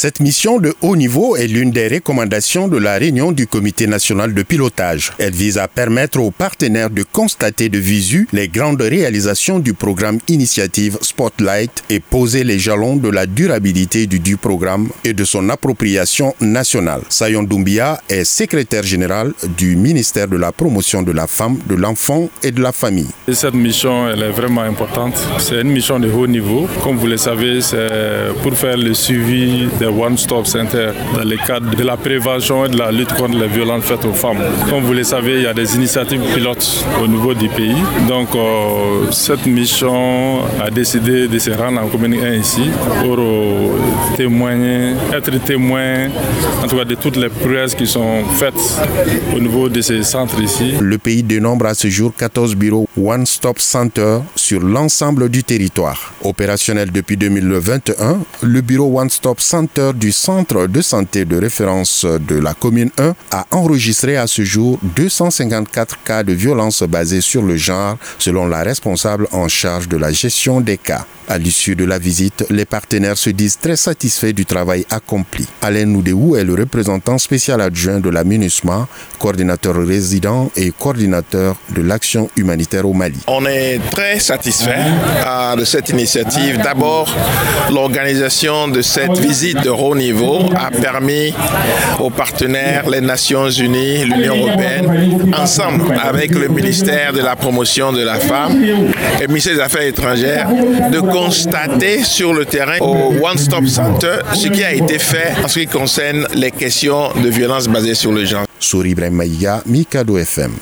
Cette mission de haut niveau est l'une des recommandations de la réunion du comité national de pilotage. Elle vise à permettre aux partenaires de constater de visu les grandes réalisations du programme Initiative Spotlight et poser les jalons de la durabilité du, programme et de son appropriation nationale. Sayon Doumbia est secrétaire général du ministère de la promotion de la femme, de l'enfant et de la famille. Cette mission elle est vraiment importante. C'est une mission de haut niveau. Comme vous le savez, c'est pour faire le suivi des One Stop Center dans le cadre de la prévention et de la lutte contre les violences faites aux femmes. Comme vous le savez, il y a des initiatives pilotes au niveau du pays. Donc, euh, cette mission a décidé de se rendre en commune 1 ici pour euh, témoigner, être témoin, en tout cas, de toutes les prouesses qui sont faites au niveau de ces centres ici. Le pays dénombre à ce jour 14 bureaux One Stop Center sur l'ensemble du territoire. Opérationnel depuis 2021, le bureau One Stop Center du centre de santé de référence de la commune 1 a enregistré à ce jour 254 cas de violence basés sur le genre selon la responsable en charge de la gestion des cas. À l'issue de la visite, les partenaires se disent très satisfaits du travail accompli. Alain Noudéou est le représentant spécial adjoint de la MINUSMA, coordinateur résident et coordinateur de l'action humanitaire au Mali. On est très satisfait euh, de cette initiative. D'abord, l'organisation de cette visite de haut niveau a permis aux partenaires, les Nations Unies, l'Union Européenne, ensemble avec le ministère de la Promotion de la Femme et le ministère des Affaires étrangères, de constater sur le terrain au One Stop Center ce qui a été fait en ce qui concerne les questions de violence basées sur le genre. Souri Maïga, FM.